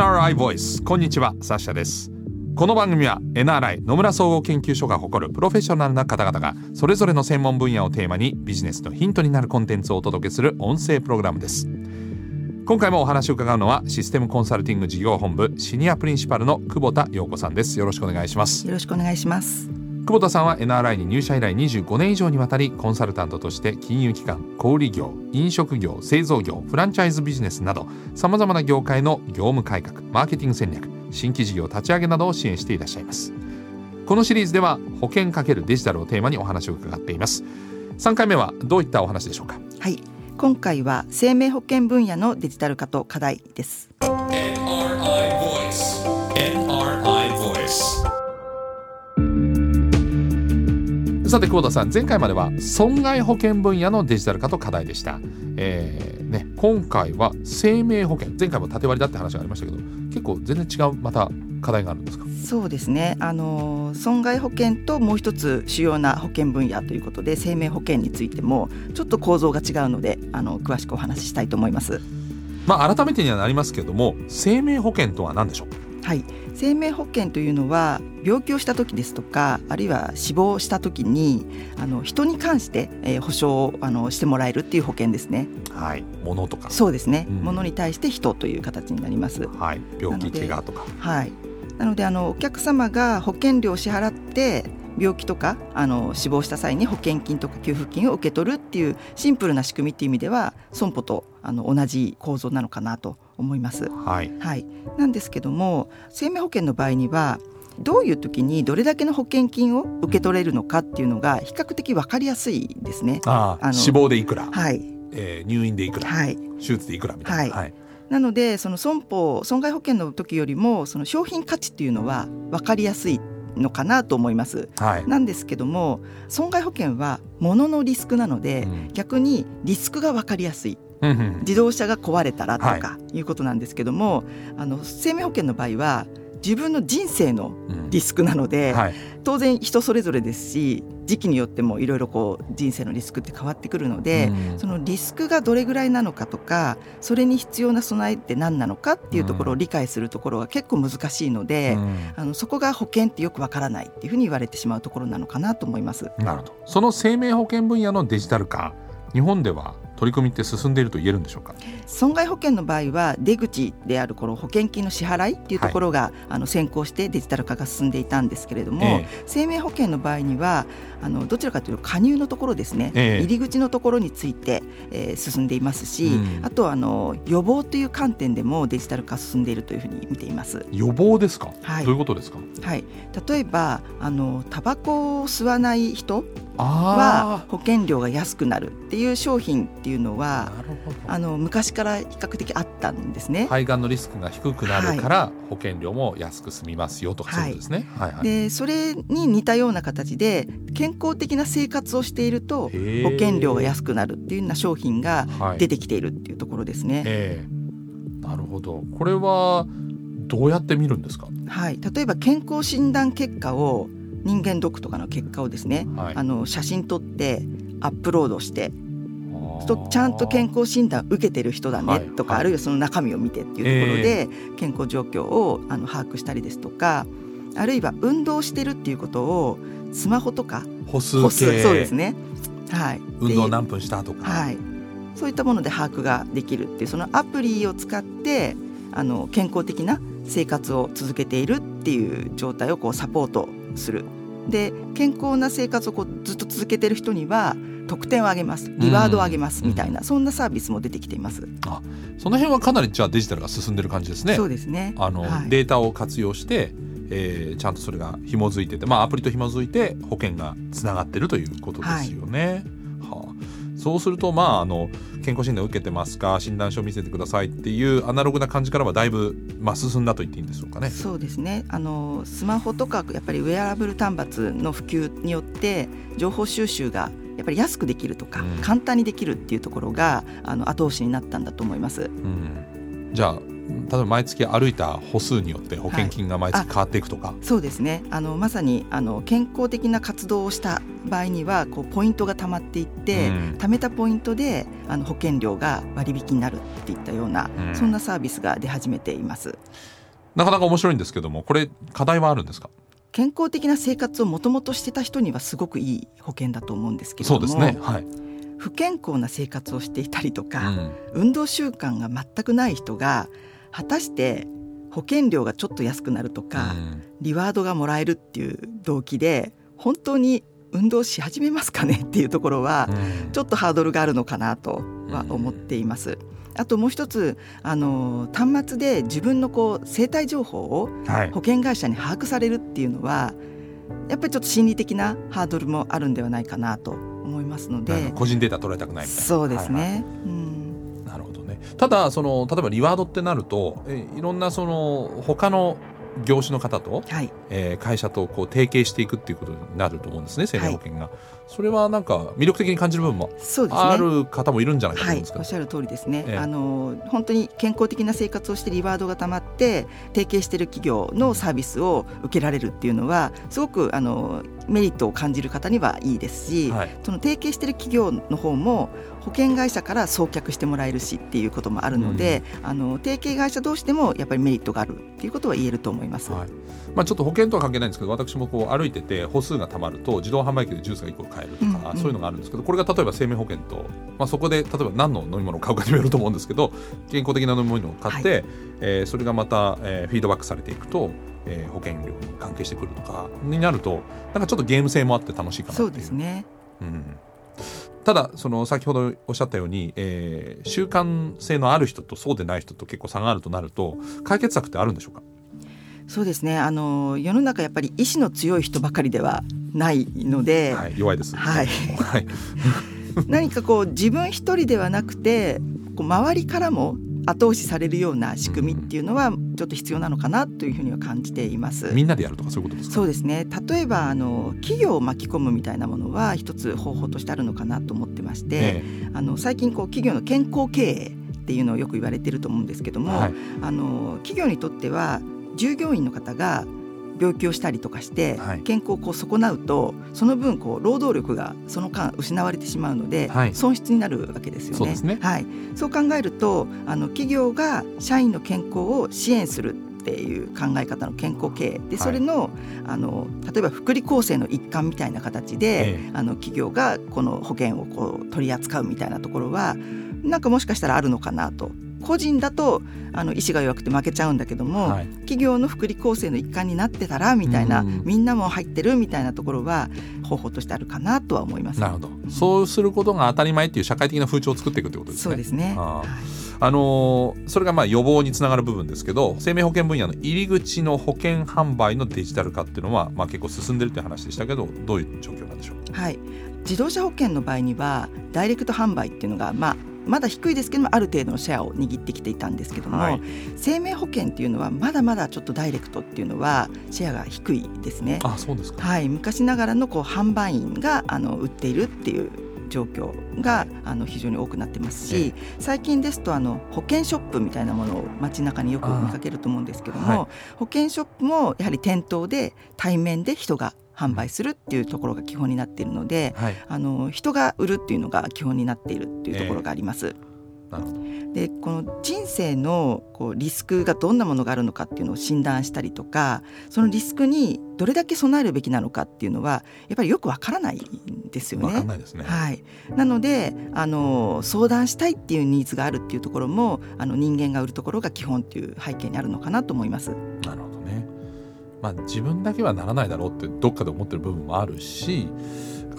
NRI Voice こんにちはサッシャです。この番組は NRI 野村総合研究所が誇るプロフェッショナルな方々がそれぞれの専門分野をテーマにビジネスのヒントになるコンテンツをお届けする音声プログラムです。今回もお話を伺うのはシステムコンサルティング事業本部シニアプリンシパルの久保田陽子さんです。よろしくお願いします。よろしくお願いします。久保田さんは NRI に入社以来25年以上にわたりコンサルタントとして金融機関小売業飲食業製造業フランチャイズビジネスなどさまざまな業界の業務改革マーケティング戦略新規事業立ち上げなどを支援していらっしゃいます。このシリーズでは保険×デジタルをテーマにお話を伺っています。3回目はどういったお話でしょうか？はい。今回は生命保険分野のデジタル化と課題です。さて久保田さん前回までは損害保険分野のデジタル化と課題でした、えーね、今回は生命保険前回も縦割りだって話がありましたけど結構全然違うまた課題があるんですか？そうですね。あの損害保険ともう一つ主要な保険分野ということで生命保険についてもちょっと構造が違うのであの詳しくお話ししたいと思います。まあ改めてにはなりますけども生命保険とは何でしょう？はい生命保険というのは病気をした時ですとかあるいは死亡した時にあの人に関して、えー、保証をあのしてもらえるっていう保険ですね。はい、物とかそうですね、うん、物に対して人という形になります。はい、病気怪我とか。はい。なのであのお客様が保険料を支払って病気とかあの死亡した際に保険金とか給付金を受け取るっていうシンプルな仕組みっていう意味では損保とあの同じ構造なのかなと思います。はい、はい、なんですけども生命保険の場合にはどういう時にどれだけの保険金を受け取れるのかっていうのが比較的分かりやすいですね。あの死亡でいくら、はい。えー、入院でいくら、はい、手術でいくらみたいな。はい、はい。なのでその損保損害保険の時よりもその商品価値っていうのは分かりやすいのかなと思います、はい、なんですけども損害保険は物のリスクなので、うん、逆にリスクが分かりやすい。自動車が壊れたらとかい。うことなんですけども、はい、あの生命保険の場合は自分の人生のリスクなので、うんはい、当然人それぞれですし時期によってもいろいろこう人生のリスクって変わってくるので、うん、そのリスクがどれぐらいなのかとかそれに必要な備えって何なのかっていうところを理解するところは結構難しいので、うん、あのそこが保険ってよくわからないっていうふうに言われてしまうところなのかなと思います。なるほど。その生命保険分野のデジタル化日本では取り組みって進んでいると言えるんでしょうか？損害保険の場合は出口であるこの保険金の支払いっていうところが、はい、あの先行してデジタル化が進んでいたんですけれども、えー、生命保険の場合にはあのどちらかというと加入のところですね、えー、入り口のところについて、えー、進んでいますし、うん、あとはあの予防という観点でもデジタル化進んでいるというふうに見ています。予防ですか、はい、どういうことですか？はい。例えばあのタバコを吸わない人は保険料が安くなるっていう商品っていうのはあの昔から比較的あったんですね。肺がんのリスクが低くなるから、保険料も安く済みますよとかそういうですね。はい。はい、でそれに似たような形で健康的な生活をしていると保険料が安くなるっていうような商品が出てきているっていうところですね。なるほど。これはどうやって見るんですか？はい、例えば健康診断結果を人間ドックとかの結果をですね、はい、あの写真撮ってアップロードしてちゃんと健康診断受けてる人だねとか、はい、あるいはその中身を見てっていうところで健康状況をあの把握したりですとかあるいは運動してるっていうことをスマホとか歩数そうですね、はい、運動何分したとか、はい、そういったもので把握ができるっていうそのアプリを使ってあの健康的な生活を続けているっていう状態をこうサポートする。で健康な生活をこうずっと続けてる人には得点を上げます。リワードを上げますみたいな、うん、そんなサービスも出てきています。あその辺はかなりじゃあデジタルが進んでる感じですね。そうですね。あの、はい、データを活用してえー、ちゃんとそれが紐づいてて、まあ、アプリと紐づいて保険がつながってるということですよね。はい、はあ、そうすると、まあ、あの健康診断受けてますか診断書見せてくださいっていうアナログな感じからはだいぶ、まあ、進んだと言っていいんでしょうかね。そうですね。あのスマホとかやっぱりウェアラブル端末の普及によって情報収集がやっぱり安くできるとか、うん、簡単にできるっていうところがあの後押しになったんだと思います。うん、じゃあ例えば毎月歩いた歩数によって保険金が毎月変わっていくとか、はい、そうですね。あのまさにあの健康的な活動をした場合にはこうポイントがたまっていって、うん、貯めたポイントであの保険料が割引になるっていったような、うん、そんなサービスが出始めています。なかなか面白いんですけどもこれ課題はあるんですか？健康的な生活をもともとしてた人にはすごくいい保険だと思うんですけれどもそうですね。はい。不健康な生活をしていたりとか、うん、運動習慣が全くない人が果たして保険料がちょっと安くなるとか、うん、リワードがもらえるっていう動機で本当に運動し始めますかねっていうところは、ちょっとハードルがあるのかなとは思っています。あともう一つあの端末で自分のこう生体情報を保険会社に把握されるっていうのは、はい、やっぱりちょっと心理的なハードルもあるんではないかなと思いますので。個人データ取られたくないみたいな。そうですね、はいはい、うん。なるほどね。ただその例えばリワードってなるとえいろんなその他の業種の方と、はい、えー、会社とこう提携していくっていうことになると思うんですね生命保険が、はい、それはなんか魅力的に感じる部分もある方もいるんじゃないかと思うんですか、はい、おっしゃる通りですね、えー、あの本当に健康的な生活をしてリワードがたまって提携している企業のサービスを受けられるっていうのはすごくあのメリットを感じる方にはいいですし、はい、その提携している企業の方も保険会社から送客してもらえるしっていうこともあるので、うん、あの提携会社同士でもやっぱりメリットがあるっていうことは言えると思います、はい、まあ、ちょっと保険とは関係ないんですけど私もこう歩いてて歩数がたまると自動販売機でジュースが1個買えるとか、うん、そういうのがあるんですけどこれが例えば生命保険と、まあ、そこで例えば何の飲み物を買うかにもよると思うんですけど健康的な飲み物を買って、はい、えー、それがまた、えー、フィードバックされていくとえー、保険料に関係してくるとかになるとなんかちょっとゲーム性もあって楽しいかなそうですね、うん、ただその先ほどおっしゃったように、えー、習慣性のある人とそうでない人と結構差があるとなると解決策ってあるんでしょうか？そうですねあの世の中やっぱり意志の強い人ばかりではないので、はい、弱いです、はい、はい、何かこう自分一人ではなくてこう周りからも後押しされるような仕組みっていうのはちょっと必要なのかなというふうには感じています。みんなでやるとかそういうことですか？そうですね。例えばあの企業を巻き込むみたいなものは一つ方法としてあるのかなと思ってまして、ええ、あの最近こう企業の健康経営っていうのをよく言われてると思うんですけども、はい、あの企業にとっては従業員の方が病気をしたりとかして健康をこう損なうとその分こう労働力がその間失われてしまうので損失になるわけですよね。ね。はい、そう考えるとあの企業が社員の健康を支援するっていう考え方の健康経営。でそれの,、あの例えば福利厚生の一環みたいな形で、あの企業がこの保険をこう取り扱うみたいなところはなんかもしかしたらあるのかなと個人だとあの意志が弱くて負けちゃうんだけども、はい、企業の福利厚生の一環になってたらみたいな、みんなも入ってるみたいなところは方法としてあるかなとは思います。なるほど、そうすることが当たり前っていう社会的な風潮を作っていくってことですね。そうですね。ああ。のそれがまあ予防につながる部分ですけど生命保険分野の入り口の保険販売のデジタル化っていうのは、まあ、結構進んでるという話でしたけどどういう状況なんでしょう？はい。自動車保険の場合にはダイレクト販売っていうのが、まあ、まだ低いですけどもある程度のシェアを握ってきていたんですけども、はい、生命保険っていうのはまだまだちょっとダイレクトっていうのはシェアが低いですね。あそうですか、はい、昔ながらのこう販売員があの売っているっていう状況があの非常に多くなってますし、最近ですとあの保険ショップみたいなものを街中によく見かけると思うんですけども、はい、保険ショップもやはり店頭で対面で人が販売するっていうところが基本になっているので、はい、あの人が売るっていうのが基本になっているっていうところがあります。えー、でこの人生のこうリスクがどんなものがあるのかっていうのを診断したりとかそのリスクにどれだけ備えるべきなのかっていうのはやっぱりよくわからないんですよね。ねはい、なのであの相談したいっていうニーズがあるっていうところもあの人間が売るところが基本っていう背景にあるのかなと思います。なるほどまあ、自分だけはならないだろうってどっかで思ってる部分もあるし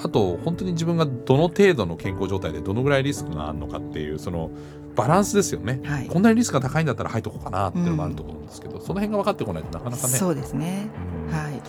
あと本当に自分がどの程度の健康状態でどのぐらいリスクがあるのかっていうそのバランスですよね、はい、こんなにリスクが高いんだったら入っとこうかなっていうのもあると思うんですけど、うん、その辺が分かってこないとなかなかね。そうですね、うん、はい。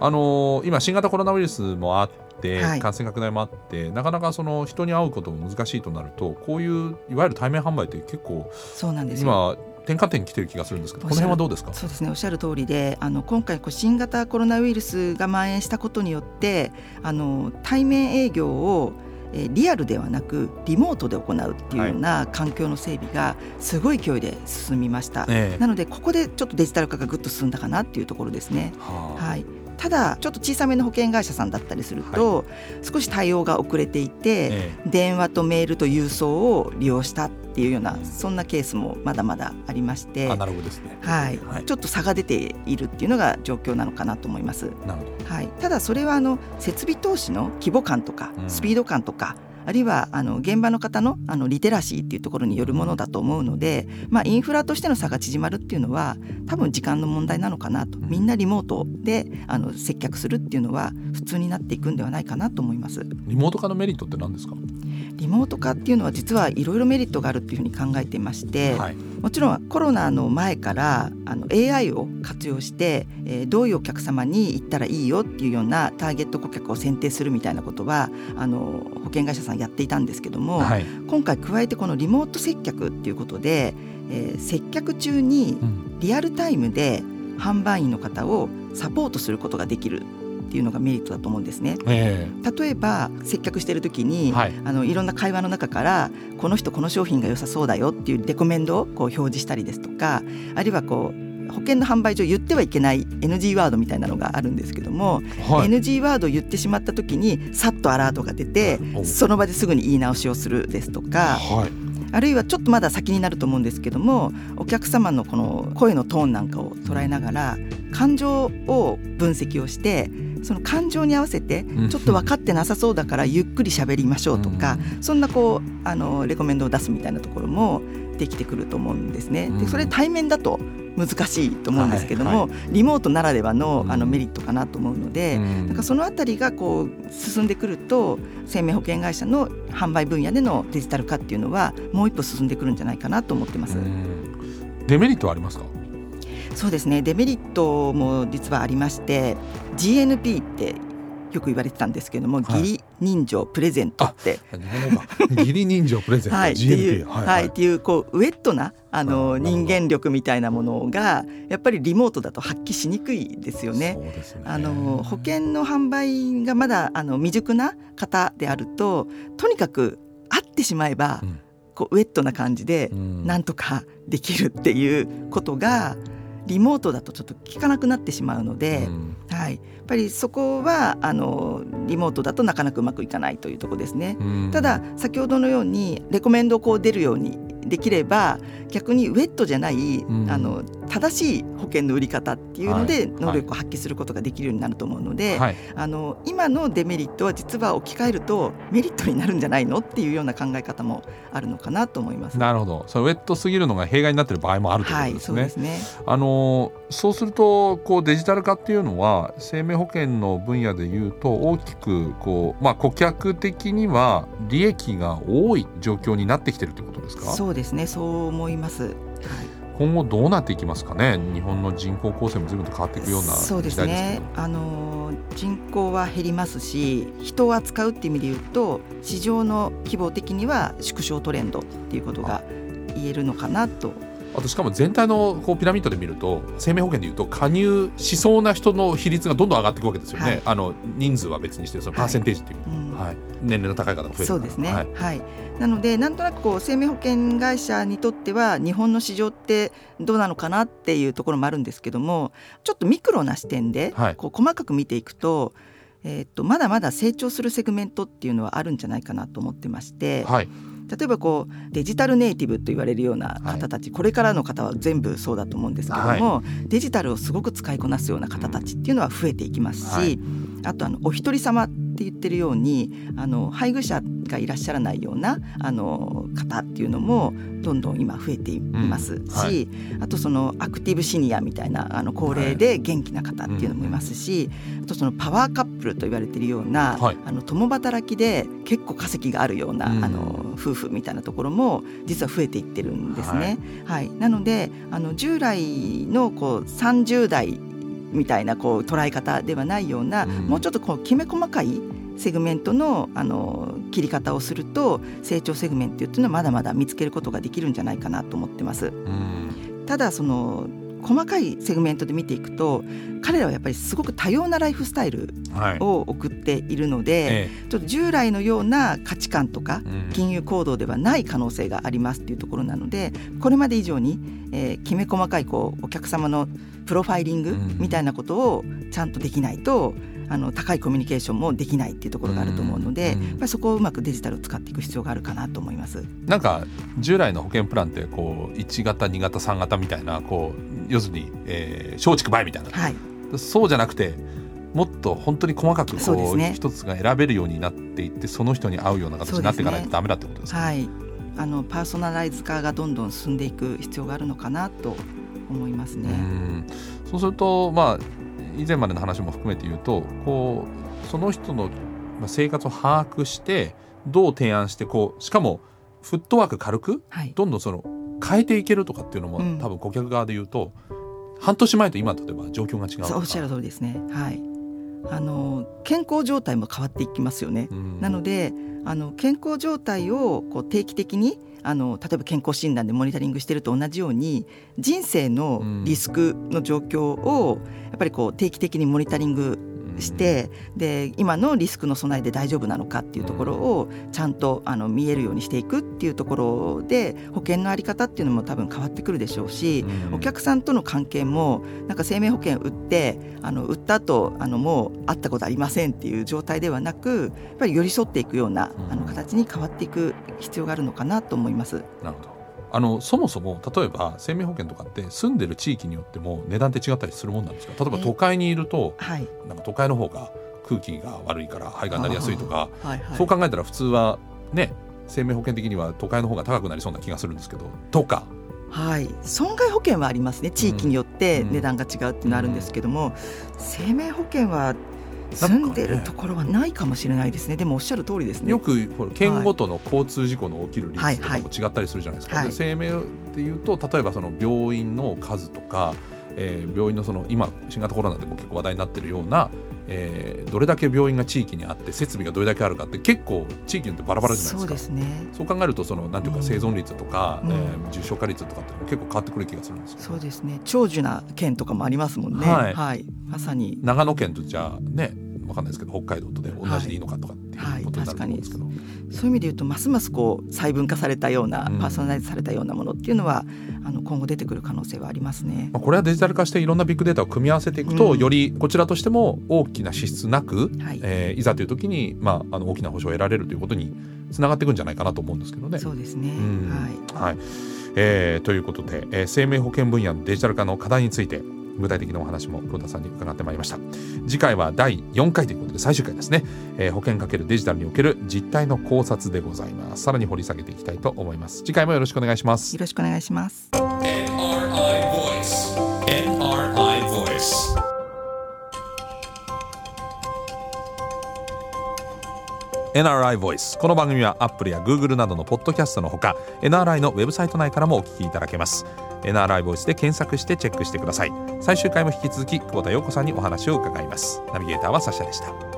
あのー、今新型コロナウイルスもあって、はい、感染拡大もあってなかなかその人に会うことも難しいとなるとこういういわゆる対面販売って結構そうなんです今転換点に来てる気がするんですけどこの辺はどうですか？そうですねおっしゃる通りであの今回こう新型コロナウイルスが蔓延したことによってあの対面営業をえリアルではなくリモートで行うっていうような環境の整備がすごい勢いで進みました、はい、なのでここでちょっとデジタル化がぐっと進んだかなっていうところですね。はあ、はいただちょっと小さめの保険会社さんだったりすると、はい、少し対応が遅れていて、ええ、電話とメールと郵送を利用したっていうようなそんなケースもまだまだありましてアナログですね、はい、はい、ちょっと差が出ているっていうのが状況なのかなと思います。なるほど。はい、ただそれはあの設備投資の規模感とかスピード感とか、うんあるいはあの現場の方のあのリテラシーっていうところによるものだと思うので、まあ、インフラとしての差が縮まるっていうのは多分時間の問題なのかなと。みんなリモートであの接客するっていうのは普通になっていくんではないかなと思います。リモート化のメリットって何ですか？リモート化っていうのは実はいろいろメリットがあるっていうふうに考えていまして、はい、もちろんコロナの前からあの AI を活用して、えー、どういうお客様に行ったらいいよっていうようなターゲット顧客を選定するみたいなことはあの保険会社さんやっていたんですけども、はい、今回加えてこのリモート接客っていうことで、えー、接客中にリアルタイムで販売員の方をサポートすることができるっていうのがメリットだと思うんですね。えー、例えば接客してる時に、はい、あのいろんな会話の中からこの人この商品が良さそうだよっていうレコメンドをこう表示したりですとかあるいはこう保険の販売上言ってはいけない NG ワードみたいなのがあるんですけども、はい、NG ワードを言ってしまった時にさっとアラートが出てその場ですぐに言い直しをするですとか。はい。あるいはちょっとまだ先になると思うんですけどもお客様のこの声のトーンなんかを捉えながら感情を分析をしてその感情に合わせてちょっと分かってなさそうだからゆっくり喋りましょうとか、そんなこうあのレコメンドを出すみたいなところもできてくると思うんですね。でそれ対面だと難しいと思うんですけども、はいはい、リモートならではのあのメリットかなと思うので、だからそのあたりがこう進んでくると生命保険会社の販売分野でのデジタル化っていうのはもう一歩進んでくるんじゃないかなと思ってます。デメリットはありますか？そうですね。デメリットも実はありまして GNP ってよく言われてたんですけども、はい、義理人情プレゼントって。義理人情プレゼント、はい、っていう、はい、はい、っていうこうウェットなあの人間力みたいなものがやっぱりリモートだと発揮しにくいですよね。ね。あの保険の販売がまだあの未熟な方であるととにかく会ってしまえば、うん、こうウェットな感じでなんとかできるっていうことが、うんリモートだとちょっと聞かなくなってしまうので、うん、はい、やっぱりそこはあのリモートだとなかなかうまくいかないというところですね。うん、ただ先ほどのようにレコメンドをこう出るようにできれば逆にウェットじゃない、うん、あの正しい保険の売り方っていうので能力を発揮することができるようになると思うので、はい、あの今のデメリットは実は置き換えるとメリットになるんじゃないのっていうような考え方もあるのかなと思います。なるほど。そのウェットすぎるのが弊害になっている場合もあるということですね。はい、そうですね。あのそうするとこうデジタル化っていうのは生命保険の分野でいうと大きくこうまあ顧客的には利益が多い状況になってきてるということですか？そうですね。そう思います。はい。今後どうなっていきますかね？日本の人口構成も随分と変わっていくようなそうですね。あの人口は減りますし人を扱うっていう意味で言うと市場の規模的には縮小トレンドっていうことが言えるのかなとあとしかも全体のこうピラミッドで見ると生命保険でいうと加入しそうな人の比率がどんどん上がっていくわけですよね、はい、あの人数は別にしてそのパーセンテージっていう、はいうん。はい、年齢の高い方が増えるそうですね、はい、はい、なのでなんとなくこう生命保険会社にとっては日本の市場ってどうなのかなっていうところもあるんですけどもちょっとミクロな視点でこう細かく見ていくと、えー、っとまだまだ成長するセグメントっていうのはあるんじゃないかなと思ってまして。はい例えばこうデジタルネイティブと言われるような方たち、はい、これからの方は全部そうだと思うんですけども、はい、デジタルをすごく使いこなすような方たちっていうのは増えていきますし、はい、あとあのお一人様って言ってるようにあの配偶者がいらっしゃらないようなあの方っていうのもどんどん今増えていますし、うん。はい、あとそのアクティブシニアみたいなあの高齢で元気な方っていうのもいますし、はい、あとそのパワーカップルと言われているような、はい、あの共働きで結構稼ぎがあるような、うん、あの夫婦みたいなところも実は増えていってるんですね。はい。なのであの従来のこう30代みたいなこう捉え方ではないような、うん、もうちょっとこうきめ細かいセグメントのあの切り方をすると成長セグメントっていうのはまだまだ見つけることができるんじゃないかなと思ってます。うん、ただその細かいセグメントで見ていくと彼らはやっぱりすごく多様なライフスタイルを送っているので、はいちょっと従来のような価値観とか金融行動ではない可能性がありますっていうところなのでこれまで以上に、えー、きめ細かいこうお客様のプロファイリングみたいなことをちゃんとできないと、あの高いコミュニケーションもできないっていうところがあると思うので、やっぱりそこをうまくデジタルを使っていく必要があるかなと思います。なんか従来の保険プランってこう1型2型3型みたいなこう要するに、えー、松竹梅みたいな、はい、そうじゃなくてもっと本当に細かくこう、ね、一つが選べるようになっていってその人に合うような形になっていかないとダメだってことですか、ね、はい。あのパーソナライズ化がどんどん進んでいく必要があるのかなと思いますね。うそうするとまあ以前までの話も含めて言うとこうその人の生活を把握してどう提案してこうしかもフットワーク軽く、はい、どんどんその変えていけるとかっていうのも、うん、多分顧客側で言うと半年前と今例えば状況が違うおっしゃる通りですね。はい。あの健康状態も変わっていきますよね。なのであの健康状態をこう定期的にあの例えば健康診断でモニタリングしてると同じように人生のリスクの状況をやっぱりこう定期的にモニタリングしてで今のリスクの備えで大丈夫なのかっていうところをちゃんとあの見えるようにしていくっていうところで保険の在り方っていうのも多分変わってくるでしょうし、お客さんとの関係もなんか生命保険売ってあの売った後あのもう会ったことありませんっていう状態ではなくやっぱり寄り添っていくようなあの形に変わっていく必要があるのかなと思います。なるほどあのそもそも例えば生命保険とかって住んでる地域によっても値段って違ったりするもんなんですか？例えば都会にいると、はい、なんか都会の方が空気が悪いから肺がんになりやすいとか、はいはい、そう考えたら普通はね生命保険的には都会の方が高くなりそうな気がするんですけどとか。はい、損害保険はありますね。地域によって値段が違うっていうのはあるんですけども、うんうん、生命保険は住んでるところはないかもしれないですね、でもおっしゃる通りですね。よくほら県ごとの交通事故の起きる率とかも違ったりするじゃないですか、はい。はい、生命でいうと例えばその病院の数とか、えー、病院のその今新型コロナでも結構話題になってるような、えー、どれだけ病院が地域にあって設備がどれだけあるかって結構地域によってバラバラじゃないですか。そうね、そう考えるとそのなんていうか生存率とか、うん、えー、重症化率とかって結構変わってくる気がするんですよ、そうですね。長寿な県とかもありますもんね、はい、はい、まさに。長野県とじゃあね分かんないですけど北海道とで同じでいいのかとかっていうことになると思うんですけど、はい。はい、そういう意味で言うとますますこう細分化されたような、パーソナライズされたようなものっていうのはあの今後出てくる可能性はありますね、まあ、これはデジタル化していろんなビッグデータを組み合わせていくと、うん、よりこちらとしても大きな支出なく、はい。えー、いざという時に、まあ、あの大きな保証を得られるということにつながっていくんじゃないかなと思うんですけどね。そうですね、うん、はい、はい。えー、ということで、えー、生命保険分野のデジタル化の課題について具体的なお話も黒田さんに伺ってまいりました。次回は第4回ということで最終回ですね、えー、保険かけるデジタルにおける実態の考察でございます。さらに掘り下げていきたいと思います。次回もよろしくお願いします。よろしくお願いします。NRI Voice この番組は Apple や Google などのポッドキャストのほか NRI のウェブサイト内からもお聞きいただけます。NRI ボイスで検索してチェックしてください。最終回も引き続き久保田陽子さんにお話を伺います。ナビゲーターはサシャでした。